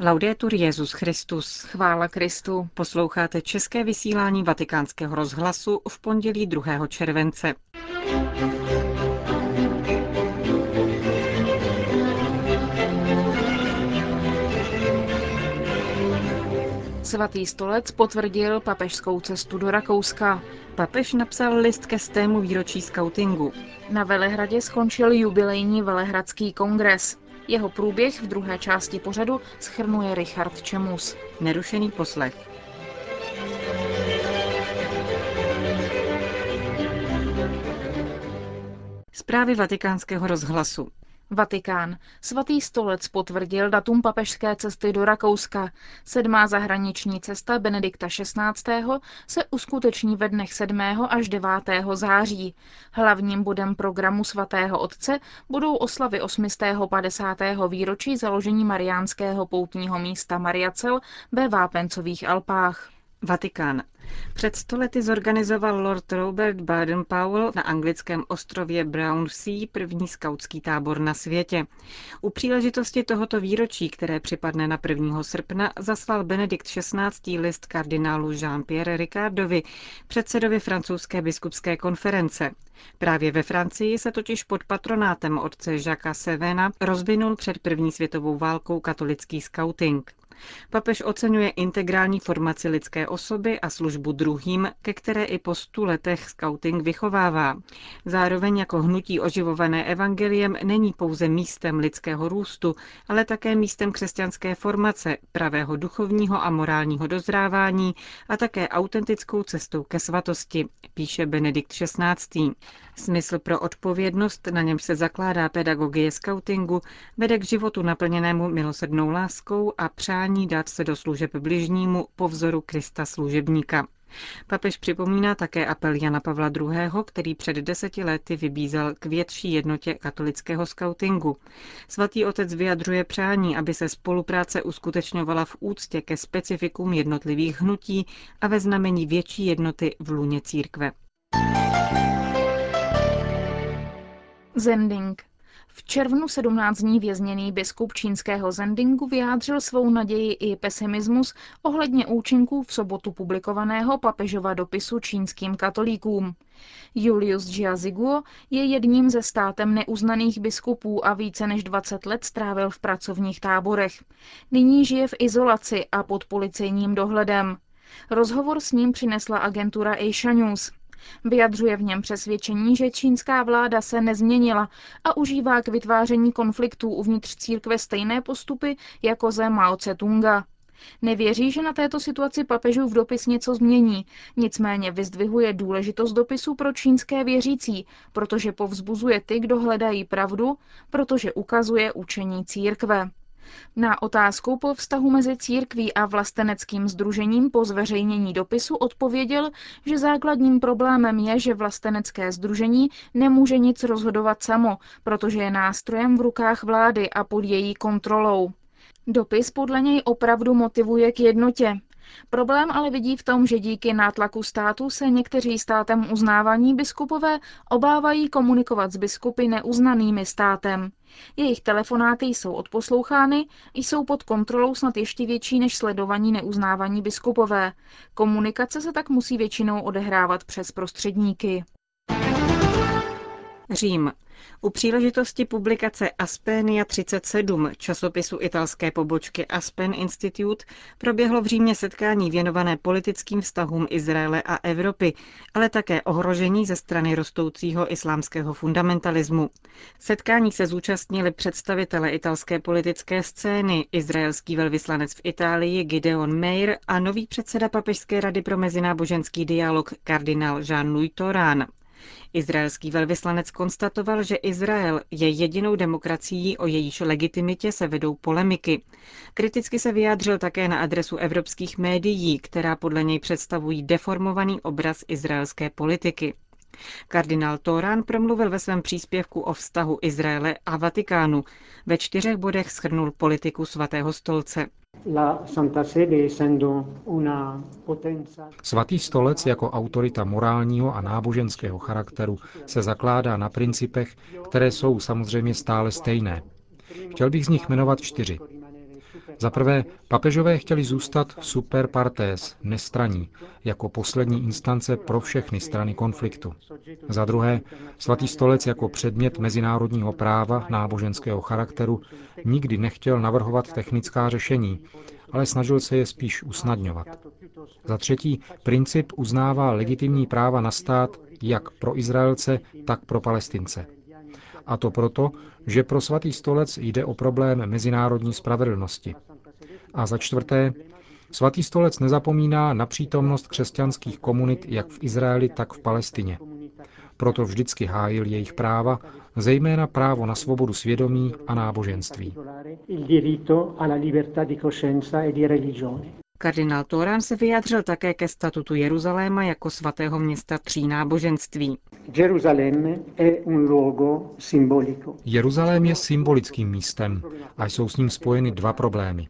Laudetur Jezus Christus. Chvála Kristu. Posloucháte české vysílání Vatikánského rozhlasu v pondělí 2. července. Svatý stolec potvrdil papežskou cestu do Rakouska. Papež napsal list ke stému výročí skautingu. Na Velehradě skončil jubilejní Velehradský kongres. Jeho průběh v druhé části pořadu schrnuje Richard Čemus. Nerušený poslech. Zprávy vatikánského rozhlasu. Vatikán. Svatý stolec potvrdil datum papežské cesty do Rakouska. Sedmá zahraniční cesta Benedikta XVI. se uskuteční ve dnech 7. až 9. září. Hlavním bodem programu svatého otce budou oslavy 850. výročí založení mariánského poutního místa Mariacel ve Vápencových Alpách. Vatikán. Před stolety zorganizoval Lord Robert Baden-Powell na anglickém ostrově Brownsea první skautský tábor na světě. U příležitosti tohoto výročí, které připadne na 1. srpna, zaslal Benedikt XVI. list kardinálu Jean-Pierre Ricardovi, předsedovi francouzské biskupské konference. Právě ve Francii se totiž pod patronátem otce Jacques Sevena rozvinul před první světovou válkou katolický skauting. Papež oceňuje integrální formaci lidské osoby a službu druhým, ke které i po stu letech scouting vychovává. Zároveň jako hnutí oživované evangeliem není pouze místem lidského růstu, ale také místem křesťanské formace, pravého duchovního a morálního dozrávání a také autentickou cestou ke svatosti, píše Benedikt XVI. Smysl pro odpovědnost, na něm se zakládá pedagogie skautingu, vede k životu naplněnému milosednou láskou a přání dát se do služeb bližnímu po vzoru Krista služebníka. Papež připomíná také apel Jana Pavla II., který před deseti lety vybízel k větší jednotě katolického skautingu. Svatý otec vyjadřuje přání, aby se spolupráce uskutečňovala v úctě ke specifikům jednotlivých hnutí a ve znamení větší jednoty v luně církve. Zending. V červnu 17 dní vězněný biskup čínského Zendingu vyjádřil svou naději i pesimismus ohledně účinků v sobotu publikovaného papežova dopisu čínským katolíkům. Julius Jiaziguo je jedním ze státem neuznaných biskupů a více než 20 let strávil v pracovních táborech. Nyní žije v izolaci a pod policejním dohledem. Rozhovor s ním přinesla agentura Asia News. Vyjadřuje v něm přesvědčení, že čínská vláda se nezměnila a užívá k vytváření konfliktů uvnitř církve stejné postupy jako ze Mao Tse-tunga. Nevěří, že na této situaci papežův dopis něco změní, nicméně vyzdvihuje důležitost dopisu pro čínské věřící, protože povzbuzuje ty, kdo hledají pravdu, protože ukazuje učení církve. Na otázku po vztahu mezi církví a vlasteneckým združením po zveřejnění dopisu odpověděl, že základním problémem je, že vlastenecké združení nemůže nic rozhodovat samo, protože je nástrojem v rukách vlády a pod její kontrolou. Dopis podle něj opravdu motivuje k jednotě. Problém ale vidí v tom, že díky nátlaku státu se někteří státem uznávaní biskupové obávají komunikovat s biskupy neuznanými státem. Jejich telefonáty jsou odposlouchány, jsou pod kontrolou snad ještě větší než sledovaní neuznávaní biskupové. Komunikace se tak musí většinou odehrávat přes prostředníky. Řím. U příležitosti publikace Aspenia 37 časopisu italské pobočky Aspen Institute proběhlo v Římě setkání věnované politickým vztahům Izraele a Evropy, ale také ohrožení ze strany rostoucího islámského fundamentalismu. Setkání se zúčastnili představitele italské politické scény, izraelský velvyslanec v Itálii Gideon Meir a nový předseda Papežské rady pro mezináboženský dialog kardinál Jean-Louis Torán. Izraelský velvyslanec konstatoval, že Izrael je jedinou demokracií, o jejíž legitimitě se vedou polemiky. Kriticky se vyjádřil také na adresu evropských médií, která podle něj představují deformovaný obraz izraelské politiky. Kardinál Torán promluvil ve svém příspěvku o vztahu Izraele a Vatikánu. Ve čtyřech bodech schrnul politiku svatého stolce. Svatý stolec jako autorita morálního a náboženského charakteru se zakládá na principech, které jsou samozřejmě stále stejné. Chtěl bych z nich jmenovat čtyři. Za prvé, papežové chtěli zůstat super partés, nestraní, jako poslední instance pro všechny strany konfliktu. Za druhé, svatý stolec jako předmět mezinárodního práva náboženského charakteru nikdy nechtěl navrhovat technická řešení, ale snažil se je spíš usnadňovat. Za třetí, princip uznává legitimní práva na stát jak pro Izraelce, tak pro Palestince. A to proto, že pro svatý stolec jde o problém mezinárodní spravedlnosti. A za čtvrté, svatý stolec nezapomíná na přítomnost křesťanských komunit jak v Izraeli, tak v Palestině. Proto vždycky hájil jejich práva, zejména právo na svobodu svědomí a náboženství. Kardinál Torán se vyjádřil také ke statutu Jeruzaléma jako svatého města tří náboženství. Jeruzalém je symbolickým místem a jsou s ním spojeny dva problémy.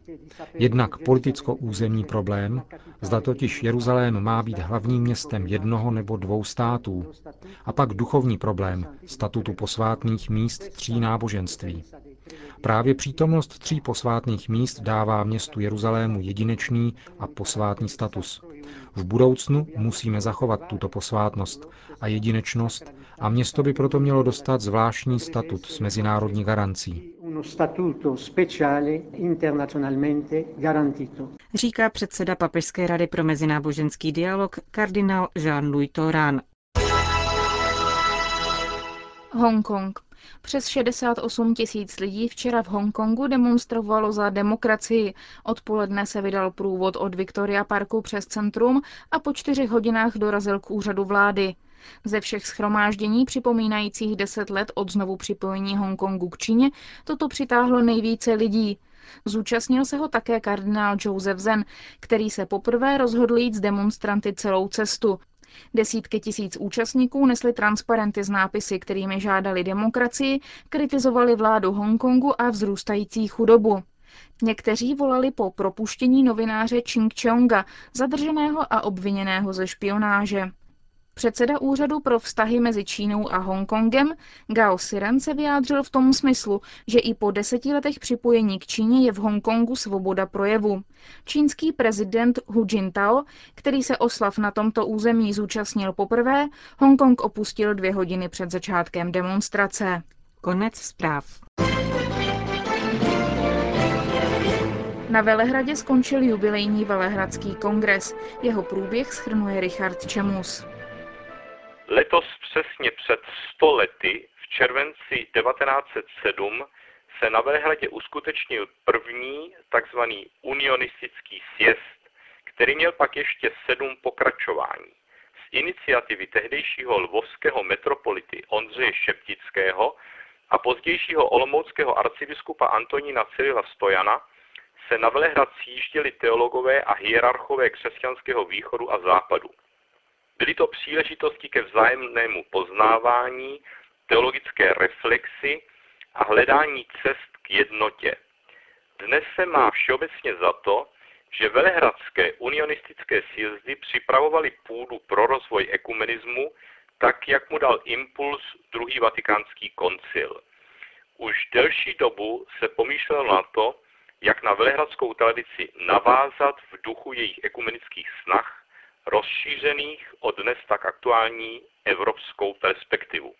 Jednak politicko-územní problém, zda totiž Jeruzalém má být hlavním městem jednoho nebo dvou států, a pak duchovní problém statutu posvátných míst tří náboženství. Právě přítomnost tří posvátných míst dává městu Jeruzalému jedinečný a posvátný status. V budoucnu musíme zachovat tuto posvátnost a jedinečnost a město by proto mělo dostat zvláštní statut s mezinárodní garancí. Říká předseda Papežské rady pro mezináboženský dialog kardinál Jean-Louis Torán. Hongkong. Přes 68 tisíc lidí včera v Hongkongu demonstrovalo za demokracii. Odpoledne se vydal průvod od Victoria Parku přes centrum a po čtyřech hodinách dorazil k úřadu vlády. Ze všech schromáždění připomínajících deset let od znovu připojení Hongkongu k Číně toto přitáhlo nejvíce lidí. Zúčastnil se ho také kardinál Joseph Zen, který se poprvé rozhodl jít s demonstranty celou cestu. Desítky tisíc účastníků nesly transparenty s nápisy, kterými žádali demokracii, kritizovali vládu Hongkongu a vzrůstající chudobu. Někteří volali po propuštění novináře Ching Cheonga, zadrženého a obviněného ze špionáže. Předseda úřadu pro vztahy mezi Čínou a Hongkongem Gao Siren se vyjádřil v tom smyslu, že i po deseti letech připojení k Číně je v Hongkongu svoboda projevu. Čínský prezident Hu Jintao, který se oslav na tomto území zúčastnil poprvé, Hongkong opustil dvě hodiny před začátkem demonstrace. Konec zpráv. Na Velehradě skončil jubilejní Velehradský kongres. Jeho průběh schrnuje Richard Čemus. Letos přesně před 100 lety, v červenci 1907, se na Velehradě uskutečnil první takzvaný unionistický sjezd, který měl pak ještě sedm pokračování. Z iniciativy tehdejšího lvovského metropolity Ondřeje Šeptického a pozdějšího olomouckého arcibiskupa Antonína Cyrila Stojana se na Velehrad sjížděli teologové a hierarchové křesťanského východu a západu. Byly to příležitosti ke vzájemnému poznávání, teologické reflexi a hledání cest k jednotě. Dnes se má všeobecně za to, že velehradské unionistické sjezdy připravovaly půdu pro rozvoj ekumenismu, tak jak mu dal impuls druhý vatikánský koncil. Už delší dobu se pomýšlelo na to, jak na velehradskou tradici navázat v duchu jejich ekumenických snah rozšířených o dnes tak aktuální evropskou perspektivu.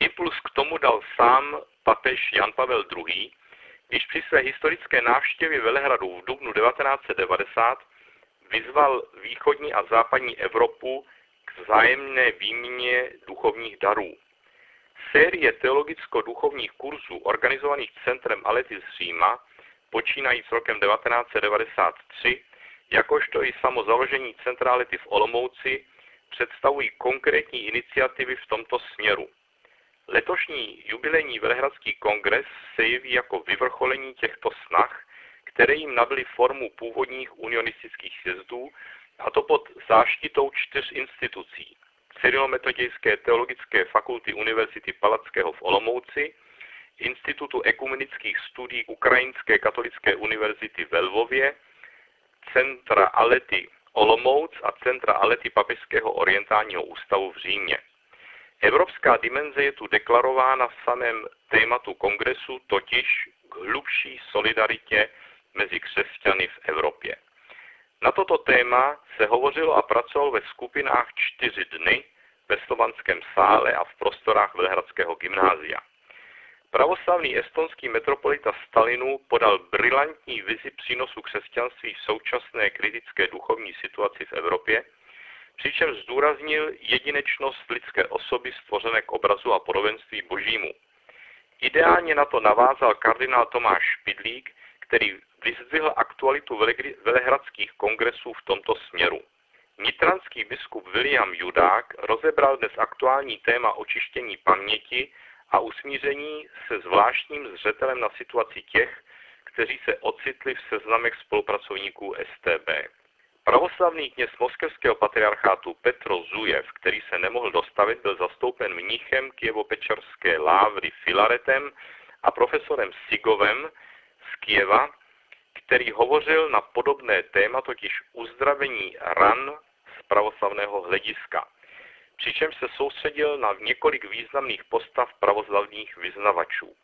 Impuls k tomu dal sám papež Jan Pavel II., když při své historické návštěvě Velehradu v dubnu 1990 vyzval východní a západní Evropu k vzájemné výměně duchovních darů. Série teologicko-duchovních kurzů organizovaných centrem Alety z Říma, počínajíc rokem 1993, jakožto i samo založení centrality v Olomouci představují konkrétní iniciativy v tomto směru. Letošní jubilejní Velehradský kongres se jeví jako vyvrcholení těchto snah, které jim nabily formu původních unionistických sjezdů, a to pod záštitou čtyř institucí. Cyrilometodějské teologické fakulty Univerzity Palackého v Olomouci, Institutu ekumenických studií Ukrajinské katolické univerzity ve Lvově, Centra Alety Olomouc a Centra Alety Papežského orientálního ústavu v Římě. Evropská dimenze je tu deklarována v samém tématu kongresu, totiž k hlubší solidaritě mezi křesťany v Evropě. Na toto téma se hovořilo a pracovalo ve skupinách čtyři dny ve slovanském sále a v prostorách Velhradského gymnázia. Pravoslavný estonský metropolita Stalinu podal brilantní vizi přínosu křesťanství v současné kritické duchovní situaci v Evropě, přičemž zdůraznil jedinečnost lidské osoby stvořené k obrazu a podobenství božímu. Ideálně na to navázal kardinál Tomáš Špidlík, který vyzdvihl aktualitu velehradských kongresů v tomto směru. Nitranský biskup William Judák rozebral dnes aktuální téma očištění paměti a usmíření se zvláštním zřetelem na situaci těch, kteří se ocitli v seznamech spolupracovníků STB. Pravoslavný kněz moskevského patriarchátu Petro Zujev, který se nemohl dostavit, byl zastoupen mnichem Kijevo-Pečerské lávry Filaretem a profesorem Sigovem z Kieva, který hovořil na podobné téma, totiž uzdravení ran z pravoslavného hlediska. Přičemž se soustředil na několik významných postav pravoslavných vyznavačů.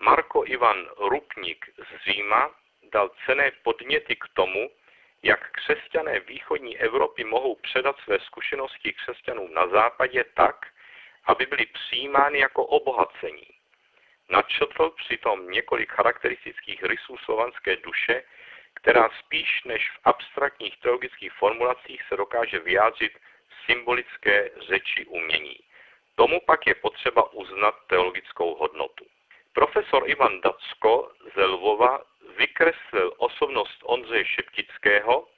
Marko Ivan Rupnik z Říma dal cené podněty k tomu, jak křesťané východní Evropy mohou předat své zkušenosti křesťanům na západě tak, aby byly přijímány jako obohacení. Načetl přitom několik charakteristických rysů slovanské duše, která spíš než v abstraktních teologických formulacích se dokáže vyjádřit symbolické řeči umění. Tomu pak je potřeba uznat teologickou hodnotu. Profesor Ivan Dacko ze Lvova vykreslil osobnost Ondřeje Šeptického,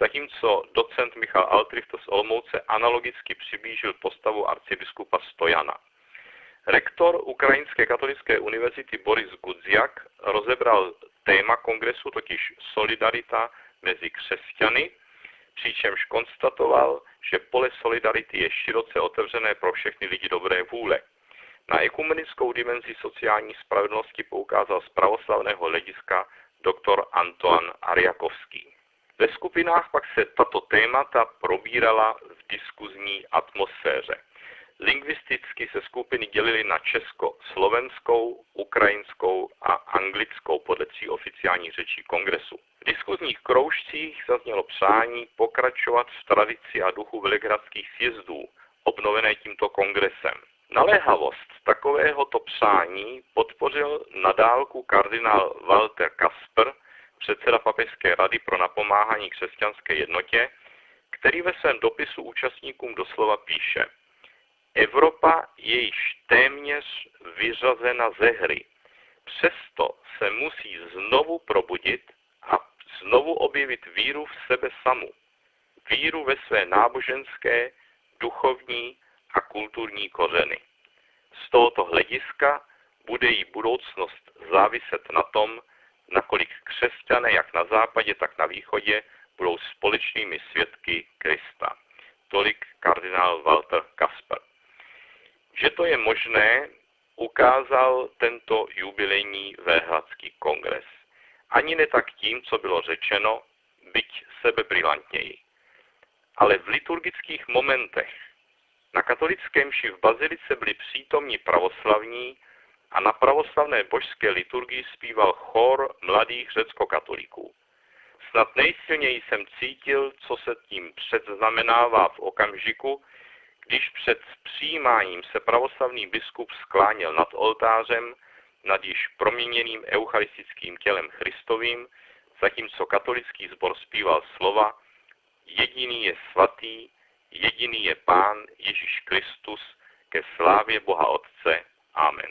zatímco docent Michal Altrichto z Olmouce analogicky přiblížil postavu arcibiskupa Stojana. Rektor Ukrajinské katolické univerzity Boris Gudziak rozebral téma kongresu, totiž solidarita mezi křesťany, přičemž konstatoval, že pole solidarity je široce otevřené pro všechny lidi dobré vůle. Na ekumenickou dimenzi sociální spravedlnosti poukázal z pravoslavného hlediska doktor Antoan Ariakovský. Ve skupinách pak se tato témata probírala v diskuzní atmosféře. Lingvisticky se skupiny dělily na česko-slovenskou, ukrajinskou a anglickou podle tří oficiálních řečí kongresu. V diskuzních kroužcích zaznělo přání pokračovat v tradici a duchu velegradských sjezdů, obnovené tímto kongresem. Naléhavost takovéhoto přání podpořil nadálku kardinál Walter Kasper, předseda Papežské rady pro napomáhání křesťanské jednotě, který ve svém dopisu účastníkům doslova píše Evropa je již téměř vyřazena ze hry. Přesto se musí znovu probudit a znovu objevit víru v sebe samu. Víru ve své náboženské, duchovní a kulturní kořeny. Z tohoto hlediska bude jí budoucnost záviset na tom, nakolik křesťané jak na západě, tak na východě budou společnými svědky Krista. Tolik kardinál Walter. Že to je možné, ukázal tento jubilejní Véhladský kongres. Ani ne tak tím, co bylo řečeno, byť sebebrilantněji. Ale v liturgických momentech na katolickém mši v Bazilice byli přítomní pravoslavní a na pravoslavné božské liturgii zpíval chor mladých řecko-katolíků. Snad nejsilněji jsem cítil, co se tím předznamenává v okamžiku, když před přijímáním se pravoslavný biskup skláněl nad oltářem, nad již proměněným eucharistickým tělem Christovým, zatímco katolický sbor zpíval slova Jediný je svatý, jediný je Pán Ježíš Kristus, ke slávě Boha Otce. Amen.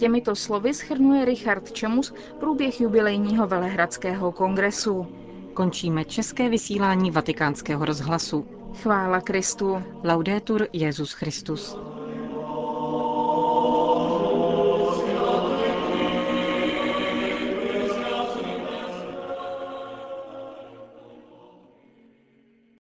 Těmito slovy schrnuje Richard Čemus průběh jubilejního Velehradského kongresu. Končíme české vysílání vatikánského rozhlasu. Chvála Kristu. Laudetur Jezus Christus.